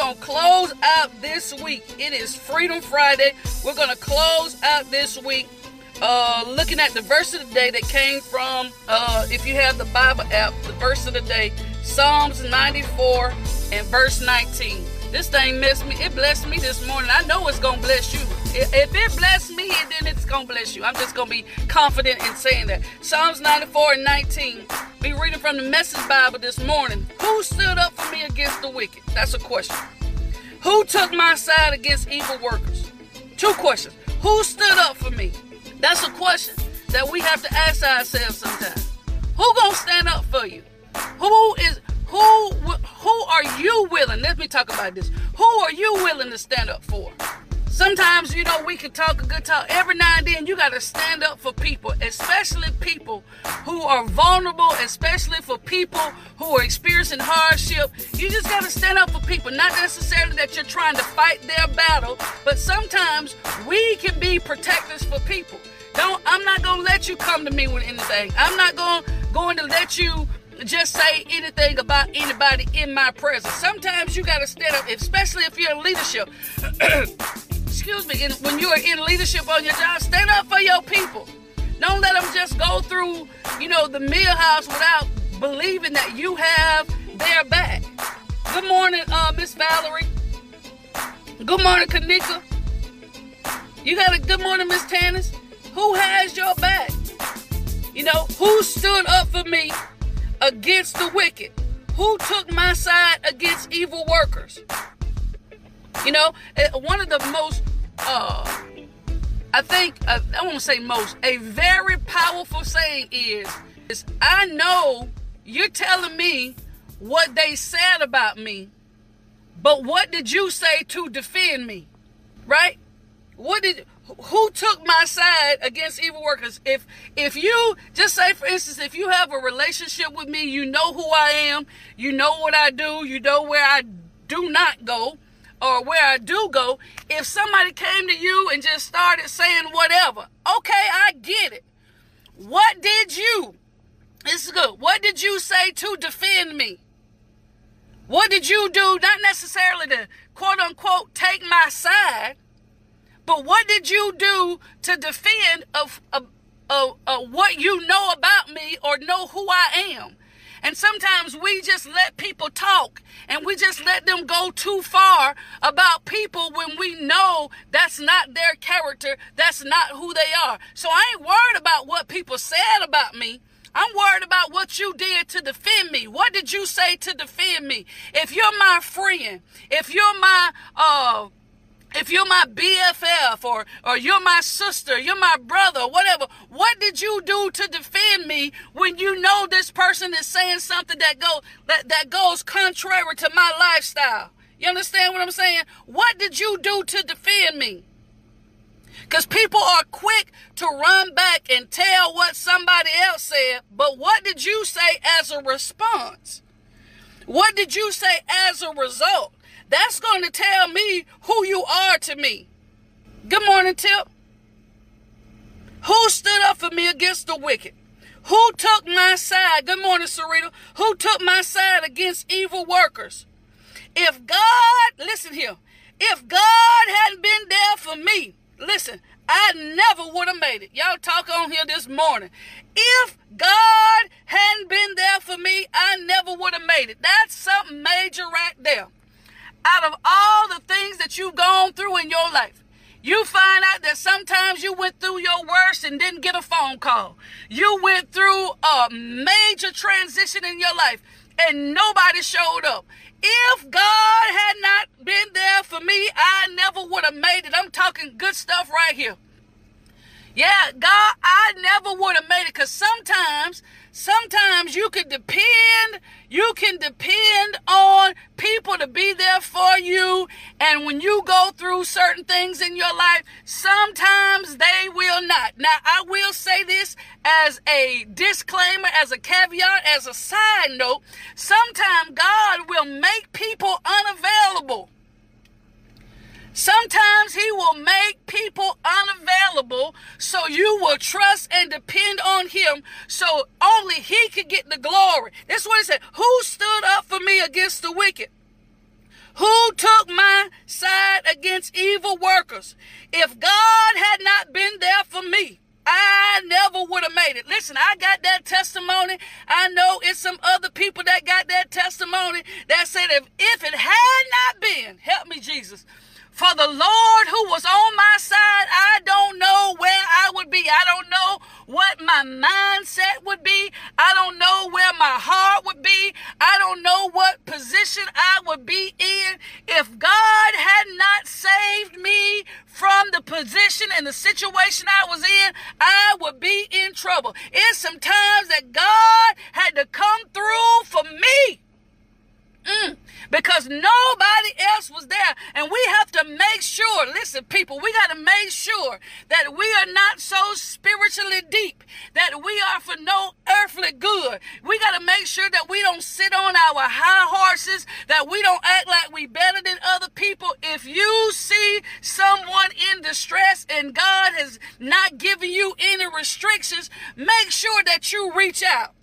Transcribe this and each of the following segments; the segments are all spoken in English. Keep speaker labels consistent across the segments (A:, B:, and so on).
A: going to close out this week. It is Freedom Friday. We're going to close out this week uh, looking at the verse of the day that came from, uh, if you have the Bible app, the verse of the day, Psalms 94 and verse 19. This thing messed me, it blessed me this morning. I know it's going to bless you. If it blessed me, then it's going to bless you. I'm just going to be confident in saying that. Psalms 94 and 19. Be reading from the Message Bible this morning. Who stood up for me against the wicked? That's a question. Who took my side against evil workers? Two questions. Who stood up for me? That's a question that we have to ask ourselves sometimes. Who gonna stand up for you? Who is who who are you willing? Let me talk about this. Who are you willing to stand up for? Sometimes, you know, we can talk a good talk. Every now and then, you got to stand up for people, especially people who are vulnerable, especially for people who are experiencing hardship. You just got to stand up for people. Not necessarily that you're trying to fight their battle, but sometimes we can be protectors for people. Don't I'm not gonna let you come to me with anything. I'm not going going to let you just say anything about anybody in my presence. Sometimes you gotta stand up, especially if you're in leadership. Excuse me, in, when you're in leadership on your job, stand up for your people. Don't let them just go through, you know, the meal house without believing that you have their back. Good morning, uh, Miss Valerie. Good morning, Kanika. You got a good morning, Miss Tannis. Who has your back? You know, who stood up for me against the wicked? Who took my side against evil workers? You know, eh, one of the most, uh, I think, uh, I won't say most, a very powerful saying is, is, I know you're telling me what they said about me, but what did you say to defend me? Right? What did who took my side against evil workers if if you just say for instance if you have a relationship with me you know who i am you know what i do you know where i do not go or where i do go if somebody came to you and just started saying whatever okay i get it what did you this is good what did you say to defend me what did you do not necessarily to quote unquote take my side but what did you do to defend of, of, of, of what you know about me or know who I am? And sometimes we just let people talk and we just let them go too far about people when we know that's not their character, that's not who they are. So I ain't worried about what people said about me. I'm worried about what you did to defend me. What did you say to defend me? If you're my friend, if you're my uh if you're my BFF or or you're my sister, you're my brother, whatever, what did you do to defend me when you know this person is saying something that go that, that goes contrary to my lifestyle? You understand what I'm saying? What did you do to defend me? Because people are quick to run back and tell what somebody else said, but what did you say as a response? What did you say as a result? That's going to tell me who you are to me. Good morning, Tip. Who stood up for me against the wicked? Who took my side? Good morning, Sarita. Who took my side against evil workers? If God, listen here, if God hadn't been there for me, listen, I never would have made it. Y'all talk on here this morning. If God hadn't been there for me, I never would have made it. That's something major right there out of all the things that you've gone through in your life, you find out that sometimes you went through your worst and didn't get a phone call. You went through a major transition in your life and nobody showed up. If God had not been there for me, I never would have made it. I'm talking good stuff right here. Yeah, God, I never would have made it because sometimes sometimes you can depend you can depend on people to be there for you. And when you go through certain things in your life sometimes they will not. Now i will say this as a disclaimer as a caveat as a side note. Sometimes god will make people unavailable Sometimes he will make people unavailable so you will trust and depend on him so only he can get the glory. That's what he said. Who stood up for me against the wicked? Who took my side against evil workers? If God had not been there for me, I never would have made it. Listen, I got that testimony. I know it's some other people that got that testimony that said if, if it had not been, help me, Jesus, for the Lord who was on my side, I don't know where I would be. I don't know what my mindset would be. I don't know where my heart would be. I don't know what position I would be in if God had not saved me from the position and the situation I was in. I would be in trouble. It's sometimes that God had to come through for me. Because nobody else was there. And we have to make sure, listen, people, we got to make sure that we are not so spiritually deep that we are for no earthly good. We got to make sure that we don't sit on our high horses, that we don't act like we better than other people. If you see someone in distress and God has not given you any restrictions, make sure that you reach out.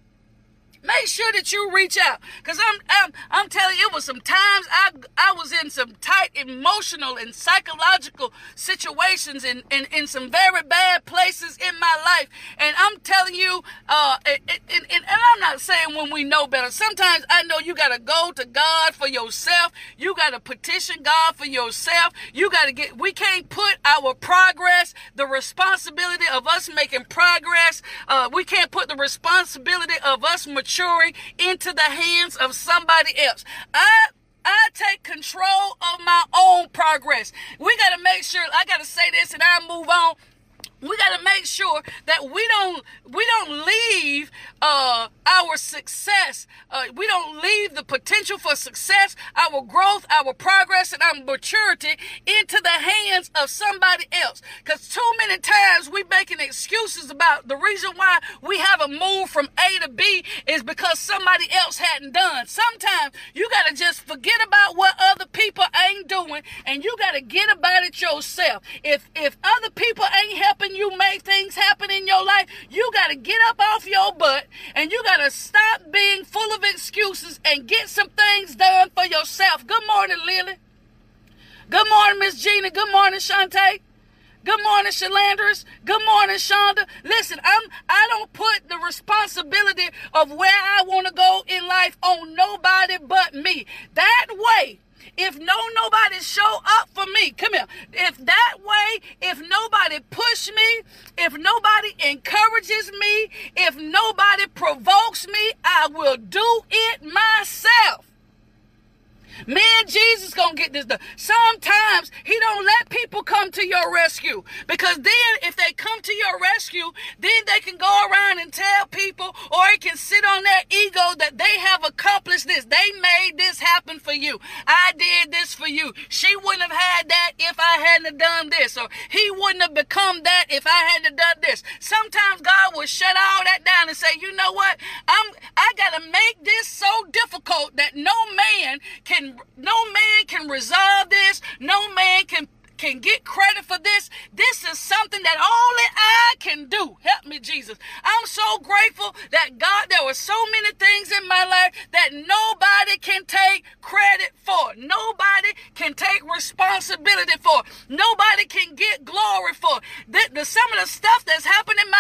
A: Make sure that you reach out. Cause I'm, I'm, I'm telling you, it was some times I, I was in some tight emotional and psychological situations in, in, in some very bad places in my life. And I'm telling you, uh, and, and, and I'm not saying when we know better. Sometimes I know you gotta go to God for yourself. You gotta petition God for yourself. You gotta get, we can't put our progress, the responsibility of us making progress, uh, we can't put the responsibility of us maturing maturing into the hands of somebody else. I I take control of my own progress. We got to make sure, I got to say this and I move on we got to make sure that we don't we don't leave uh, our success uh, we don't leave the potential for success our growth our progress and our maturity into the hands of somebody else. Because too many times we making excuses about the reason why we haven't moved from a to b is because somebody else hadn't done. Sometimes you got to just forget about what other people ain't doing and you got to get about it yourself. If if other people ain't helping helping you make things happen in your life, you got to get up off your butt and you got to stop being full of excuses and get some things done for yourself. Good morning, Lily. Good morning, Miss Gina. Good morning, Shantae. Good morning, Shalandris. Good morning, Shonda. Listen, I'm I don't put the responsibility of where I want to go in life on nobody but me. That way, if no nobody show up for me, come here. If that way, if nobody push me, if nobody encourages me, if nobody provokes me, I will do it myself. Me and Jesus gonna get this done. Sometimes he don't let people come to your rescue because then if they come to your rescue, then they can go around and tell people or it can sit on their ego that they have accomplished this. They made this happen for you. I did this for you. She wouldn't have had that if I hadn't done this or he wouldn't have become that if I hadn't done this. Sometimes God will shut all that down and say, you know what? I'm, I gotta make this so difficult that no man can no man can resolve this. No man can can get credit for this. This is something that only I can do. Help me, Jesus. I'm so grateful that God, there were so many things in my life that nobody can take credit for. Nobody can take responsibility for. Nobody can get glory for. The, the, some of the stuff that's happened in my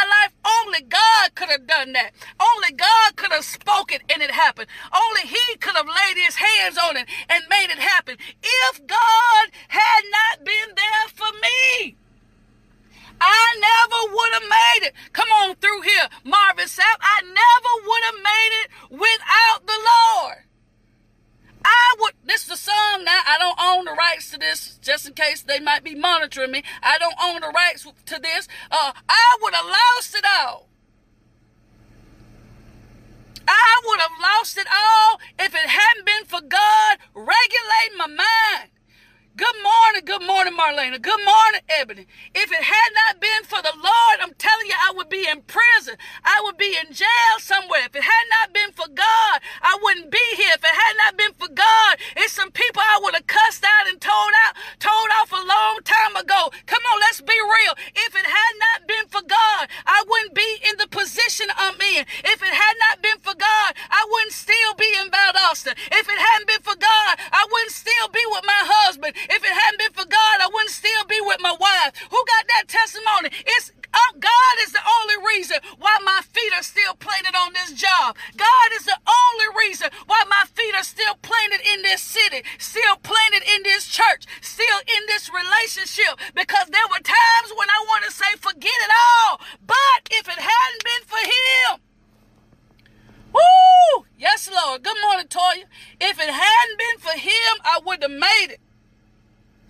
A: could have done that. Only God could have spoken and it happened. Only He could have laid His hands on it and made it happen. If God had not been there for me. I never would have made it. Come on through here, Marvin Sapp. I never would have made it without the Lord. I would, this is the song now. I don't own the rights to this, just in case they might be monitoring me. I don't own the rights to this. Uh, I would have lost it all. I would have lost it all if it hadn't been for God regulating my mind. Good morning, good morning, Marlena. Good morning, Ebony. If it had not been for the Lord, I'm telling you, I would be in prison. I would be in jail somewhere. If it had not been for God, I wouldn't be here. If it had not been for God, it's some people I would have cussed out and told out, told off a long time ago. Come on, let's be real. If it had not been for God, I wouldn't be in the position I'm in. If it had not been for God, I wouldn't still be in Valdosta. If it hadn't been for God, I wouldn't still be with my husband. If it hadn't been God is the only reason why my feet are still planted on this job. God is the only reason why my feet are still planted in this city, still planted in this church, still in this relationship. Because there were times when I want to say, forget it all. But if it hadn't been for Him, Woo! Yes, Lord. Good morning, Toya. If it hadn't been for him, I would have made it.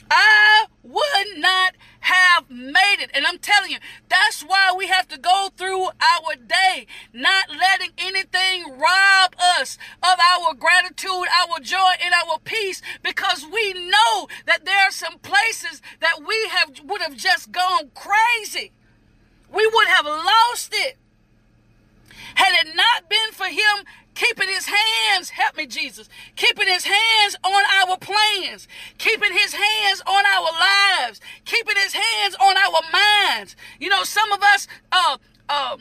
A: I would not have made it. And I'm telling you, that's why we have to go through our day, not letting anything rob us of our gratitude, our joy, and our peace, because we know that there are some places that we have would have just gone crazy. We would have lost it. Had it not been for him keeping his hands, help me, Jesus, keeping his hands on our plans, keeping his hands on our lives, keeping his hands on our minds. You know, some of us, uh, uh,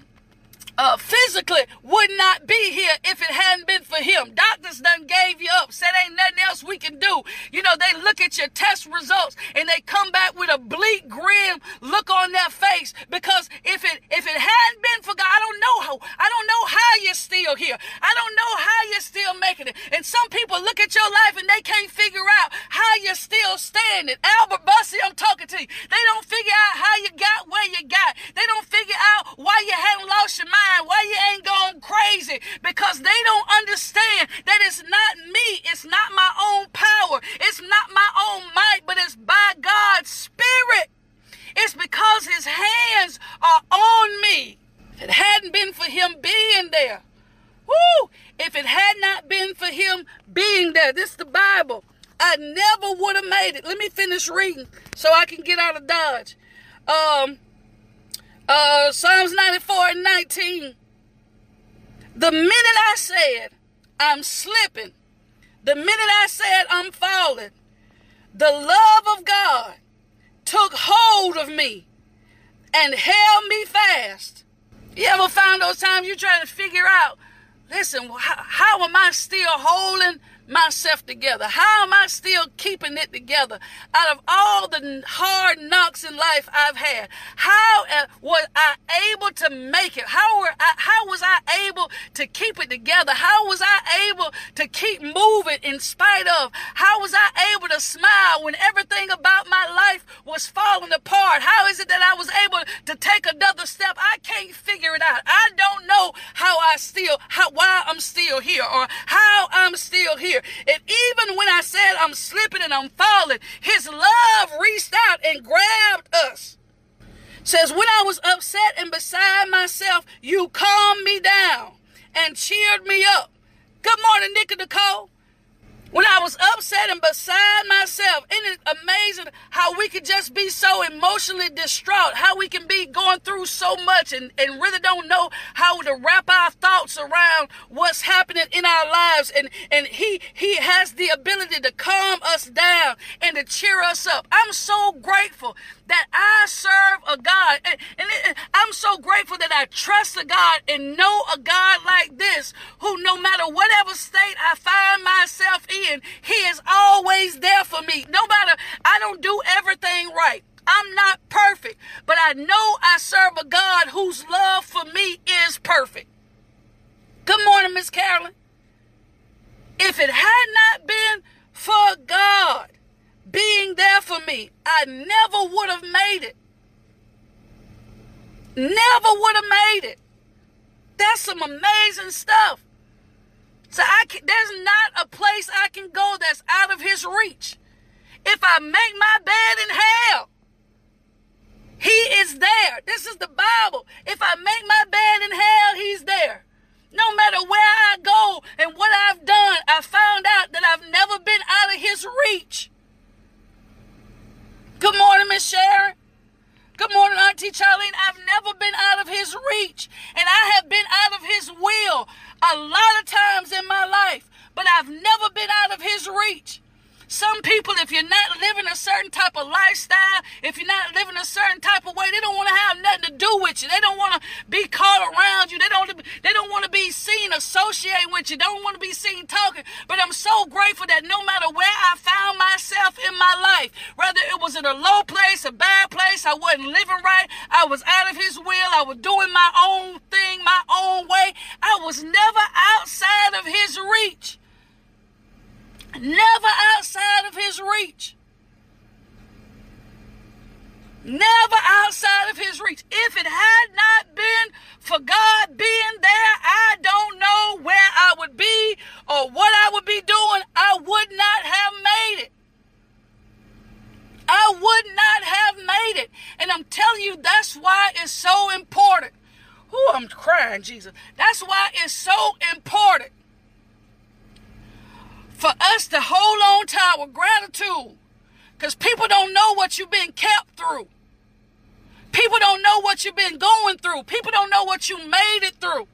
A: uh, physically would not be here if it hadn't been for him. Doctors done gave you up, said ain't nothing else we can do. You know, they look at your test results and they come back with a bleak, grim look on their face because if it if it hadn't been for God, I don't know how I don't know how you're still here. I don't know how you're still making it. And some people look at your life and they can't figure out how you're still standing. Albert Bussey, I'm talking to you. They don't figure out how you got where you got. They don't figure out why you hadn't lost your mind mind why you ain't going crazy because they don't understand that it's not me, it's not my own power, it's not my own might, but it's by God's Spirit. It's because His hands are on me. If it hadn't been for Him being there, whoo, if it had not been for Him being there, this is the Bible. I never would have made it. Let me finish reading so I can get out of Dodge. Um, uh, Psalms 94 and 19. The minute I said I'm slipping, the minute I said I'm falling, the love of God took hold of me and held me fast. You ever found those times you're trying to figure out, listen, how, how am I still holding myself together? How am I still keeping it together out of all the hard knocks in life I've had? How uh, was I able to make it? How were I, how was I able to keep it together? How was I able to keep moving in spite of? How was I able to smile when everything about my life was falling apart? How is it that I was able to take another step? I can't figure it out. I how I still how why I'm still here or how I'm still here. And even when I said I'm slipping and I'm falling, his love reached out and grabbed us. Says, when I was upset and beside myself, you calmed me down and cheered me up. Good morning, Nick and Nicole. When I was upset and beside myself, isn't it amazing how we could just be so emotionally distraught, how we can be going through so much and, and really don't know how to wrap our thoughts around what's happening in our lives. And, and he, he has the ability to calm us down and to cheer us up. I'm so grateful that I serve a God. And, and I'm so grateful that I trust a God and know a God like this who no matter whatever state I find myself in, he is always there for me. No matter, I don't do everything right. I'm not perfect, but I know I serve a God whose love for me is perfect. Good morning, Miss Carolyn. If it had not been for God being there for me, I never would have made it. Never would have made it. That's some amazing stuff. So I can, there's not a place I can go that's out of his reach. If I make my bed in hell, he is there. This is the Bible. If I make my bed in hell, he's there. No matter where I go and what I've done, I found out that I've never been out of his reach. Good morning, Miss Sharon. Good morning, Auntie Charlene. I've never been out of his reach, and I have been out of his will a lot of times in my life, but I've never been out of his reach. Some people, if you're not living a certain type of lifestyle, if you're not living a certain type of way, they don't want to have nothing to do with you. They don't want to be caught around you. They don't. They don't want to be seen associating with you. They don't want to be seen talking. But I'm so grateful that no matter where I found myself in my life, whether it was in a low place, a bad place, I wasn't living right, I was out of His will, I was doing my own thing, my own way. I was never outside of His reach. Never outside of his reach. Never outside of his reach. If it had not been for God being there, I don't know where I would be or what I would be doing. I would not have made it. I would not have made it. And I'm telling you, that's why it's so important. Oh, I'm crying, Jesus. That's why it's so important for us to hold on to our gratitude. Because people don't know what you've been kept through. People don't know what you've been going through. People don't know what you made it through.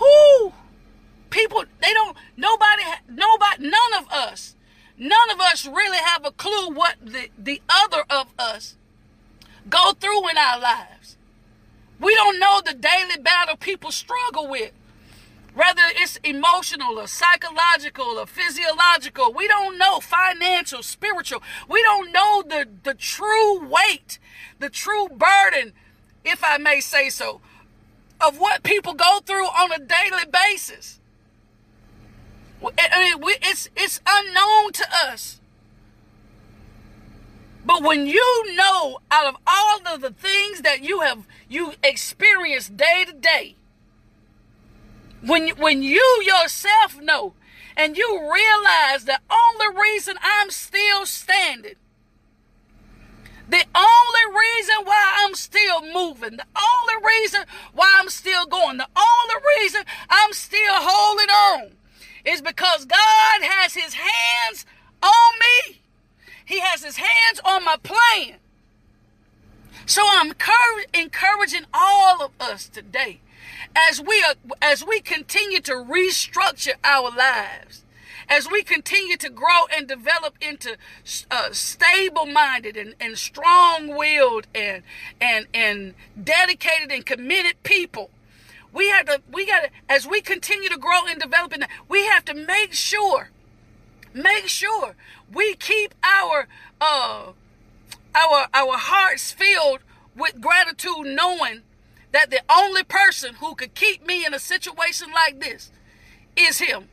A: Whoo! People, they don't, nobody, nobody, none of us, none of us really have a clue what the, the other of us go through in our lives. We don't know the daily battle people struggle with. Whether it's emotional or psychological or physiological, we don't know financial, spiritual. We don't know the, the true weight, the true burden, if I may say so, of what people go through on a daily basis. I mean, it's, it's unknown to us. But when you know out of all of the things that you have you experience day to day, when when you yourself know and you realize the only reason I'm still standing, the only reason why I'm still moving, the only reason why I'm still going, the only reason I'm still holding on is because God has his hands on me. He has his hands on my plan. So I'm encouraging all of us today as we are, as we continue to restructure our lives, as we continue to grow and develop into uh, stable-minded and, and strong-willed and and and dedicated and committed people, we have to we got to as we continue to grow and develop, we have to make sure make sure we keep our uh our our hearts filled with gratitude knowing that the only person who could keep me in a situation like this is him.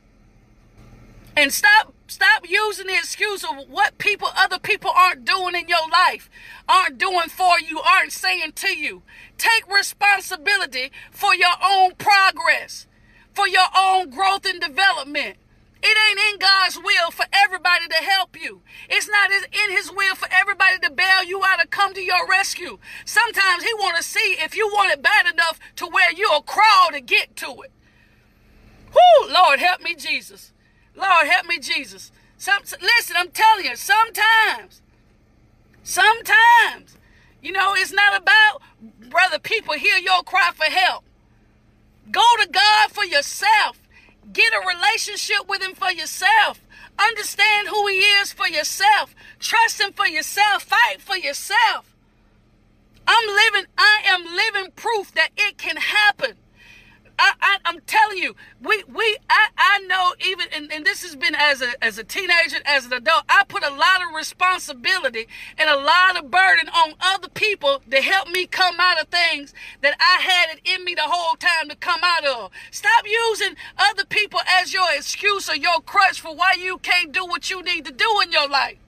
A: And stop stop using the excuse of what people other people aren't doing in your life aren't doing for you aren't saying to you. Take responsibility for your own progress for your own growth and development it ain't in God's will for everybody to help you. It's not in his will for everybody to bail you out or come to your rescue. Sometimes he want to see if you want it bad enough to where you'll crawl to get to it. Whoo, Lord help me, Jesus. Lord help me, Jesus. Some, listen, I'm telling you, sometimes, sometimes, you know, it's not about brother people hear your cry for help. Go to God for yourself. Get a relationship with him for yourself. Understand who he is for yourself. Trust him for yourself. Fight for yourself. I'm living, I am living proof that it can happen. I, am telling you, we, we, I, I know even, and, and this has been as a, as a teenager, as an adult, I put a lot of responsibility and a lot of burden on other people to help me come out of things that I had it in me the whole time to come out of. Stop using other people as your excuse or your crutch for why you can't do what you need to do in your life.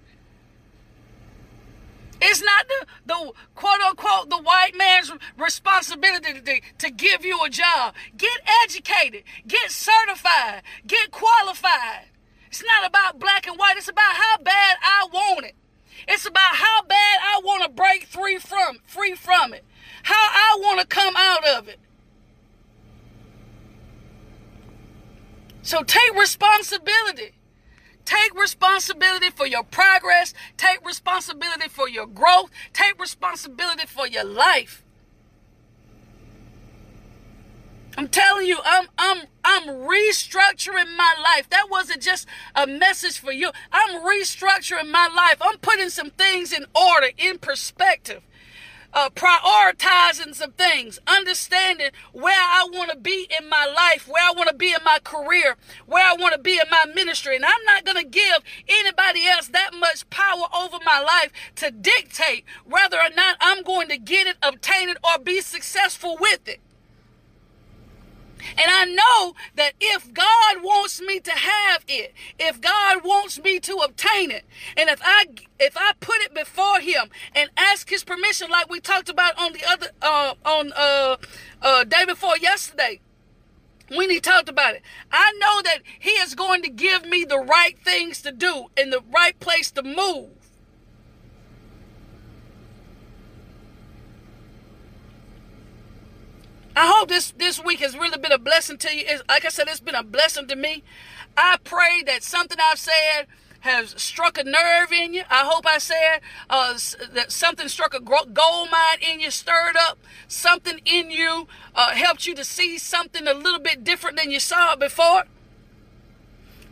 A: It's not the, the quote unquote the white man's responsibility to, to give you a job. Get educated, get certified, get qualified. It's not about black and white, it's about how bad I want it. It's about how bad I want to break free from free from it. How I want to come out of it. So take responsibility. Take responsibility for your progress. Take responsibility for your growth. Take responsibility for your life. I'm telling you, I'm I'm I'm restructuring my life. That wasn't just a message for you. I'm restructuring my life. I'm putting some things in order, in perspective uh, prioritizing some things, understanding where I want to be in my life, where I want to be in my career, where I want to be in my ministry. And I'm not going to give anybody else that much power over my life to dictate whether or not I'm going to get it, obtain it, or be successful with it. And I know that if God wants me to have it, if God wants me to obtain it, and if I if I put it before him and ask his permission like we talked about on the other uh on uh uh day before yesterday, when he talked about it, I know that he is going to give me the right things to do in the right place to move. I hope this this week has really been a blessing to you. It's, like I said, it's been a blessing to me. I pray that something I've said has struck a nerve in you. I hope I said uh, that something struck a gold mine in you, stirred up something in you, uh, helped you to see something a little bit different than you saw it before.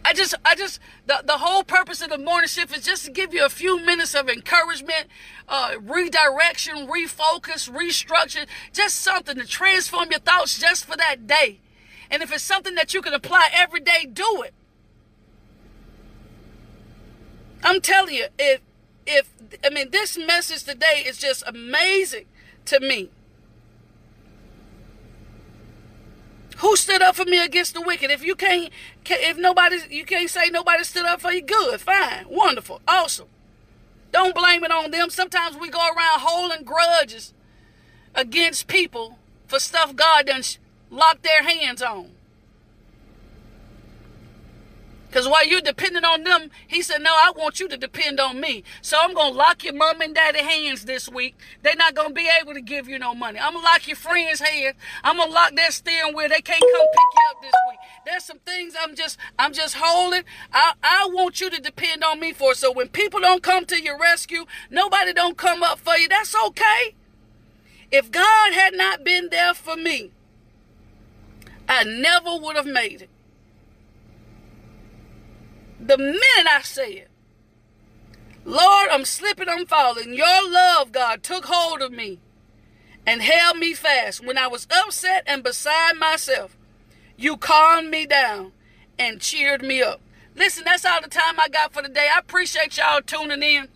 A: I just, I just, the, the whole purpose of the morning shift is just to give you a few minutes of encouragement, uh, redirection, refocus, restructure, just something to transform your thoughts just for that day. And if it's something that you can apply every day, do it. I'm telling you, if, if, I mean, this message today is just amazing to me. Who stood up for me against the wicked? If you can't, if nobody, you can't say nobody stood up for you, good, fine, wonderful, awesome. Don't blame it on them. Sometimes we go around holding grudges against people for stuff God done locked their hands on. Because while you're depending on them, he said, No, I want you to depend on me. So I'm going to lock your mom and daddy hands this week. They're not going to be able to give you no money. I'm going to lock your friends' hands. I'm going to lock their steering wheel. They can't come pick you up this week. There's some things I'm just, I'm just holding. I, I want you to depend on me for. So when people don't come to your rescue, nobody don't come up for you. That's okay. If God had not been there for me, I never would have made it. The minute I say it. Lord, I'm slipping, I'm falling, your love, God, took hold of me and held me fast. When I was upset and beside myself, you calmed me down and cheered me up. Listen, that's all the time I got for today. I appreciate y'all tuning in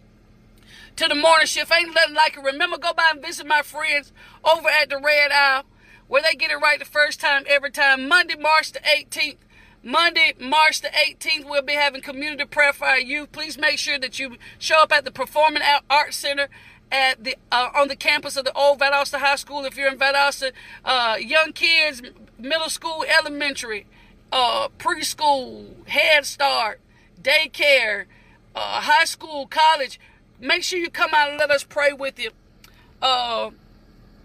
A: to the morning shift. Ain't nothing like it. Remember, go by and visit my friends over at the Red Isle where they get it right the first time, every time. Monday, March the 18th. Monday, March the 18th, we'll be having community prayer for our youth. Please make sure that you show up at the Performing Arts Center at the uh, on the campus of the old Valdosta High School. If you're in Valdosta, uh, young kids, middle school, elementary, uh, preschool, Head Start, daycare, uh, high school, college, make sure you come out and let us pray with you. Uh,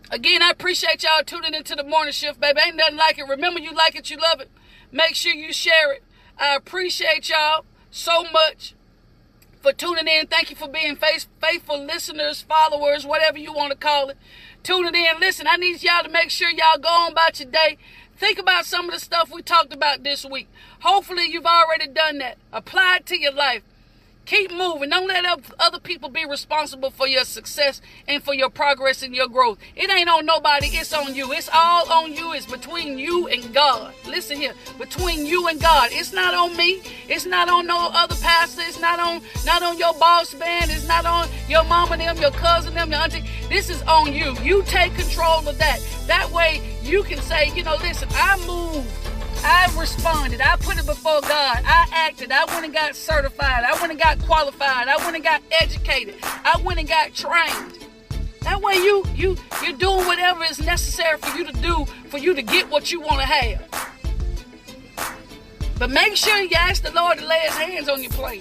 A: again, I appreciate y'all tuning into the morning shift, baby. Ain't nothing like it. Remember, you like it, you love it. Make sure you share it. I appreciate y'all so much for tuning in. Thank you for being faithful listeners, followers, whatever you want to call it. Tuning in. Listen, I need y'all to make sure y'all go on about your day. Think about some of the stuff we talked about this week. Hopefully, you've already done that. Apply it to your life. Keep moving. Don't let other people be responsible for your success and for your progress and your growth. It ain't on nobody. It's on you. It's all on you. It's between you and God. Listen here. Between you and God. It's not on me. It's not on no other pastor. It's not on not on your boss man. It's not on your mama them, your cousin them, your auntie. This is on you. You take control of that. That way you can say, you know, listen, I move I responded. I put it before God. I acted. I went and got certified. I went and got qualified. I went and got educated. I went and got trained. That way you you you're doing whatever is necessary for you to do for you to get what you want to have. But make sure you ask the Lord to lay his hands on your plan.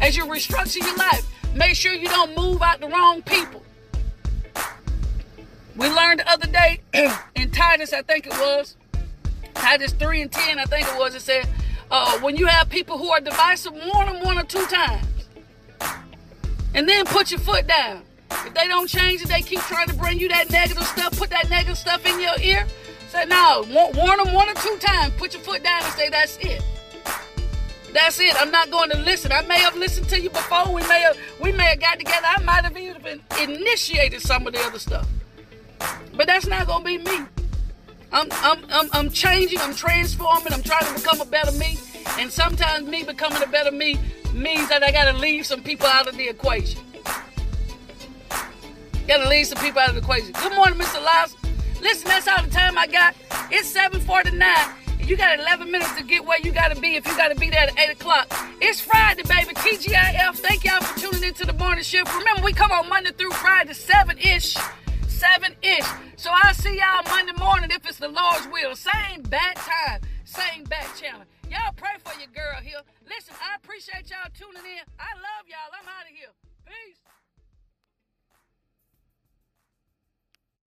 A: As you restructure your life, make sure you don't move out the wrong people. We learned the other day in Titus, I think it was, Titus 3 and 10, I think it was, it said, uh, when you have people who are divisive, warn them one or two times. And then put your foot down. If they don't change it, they keep trying to bring you that negative stuff, put that negative stuff in your ear. Say, no, warn them one or two times. Put your foot down and say, that's it. That's it. I'm not going to listen. I may have listened to you before. We may have we may have got together. I might have even initiated some of the other stuff. But that's not gonna be me. I'm, I'm, I'm, I'm changing, I'm transforming, I'm trying to become a better me. And sometimes me becoming a better me means that I gotta leave some people out of the equation. Gotta leave some people out of the equation. Good morning, Mr. Liza. Listen, that's all the time I got. It's 749. You got 11 minutes to get where you got to be if you got to be there at 8 o'clock. It's Friday, baby. TGIF. Thank y'all for tuning into the morning shift. Remember, we come on Monday through Friday, 7 ish. 7 ish. So I'll see y'all Monday morning if it's the Lord's will. Same bad time, same bad channel. Y'all pray for your girl here. Listen, I appreciate y'all tuning in. I love y'all. I'm out of here. Peace.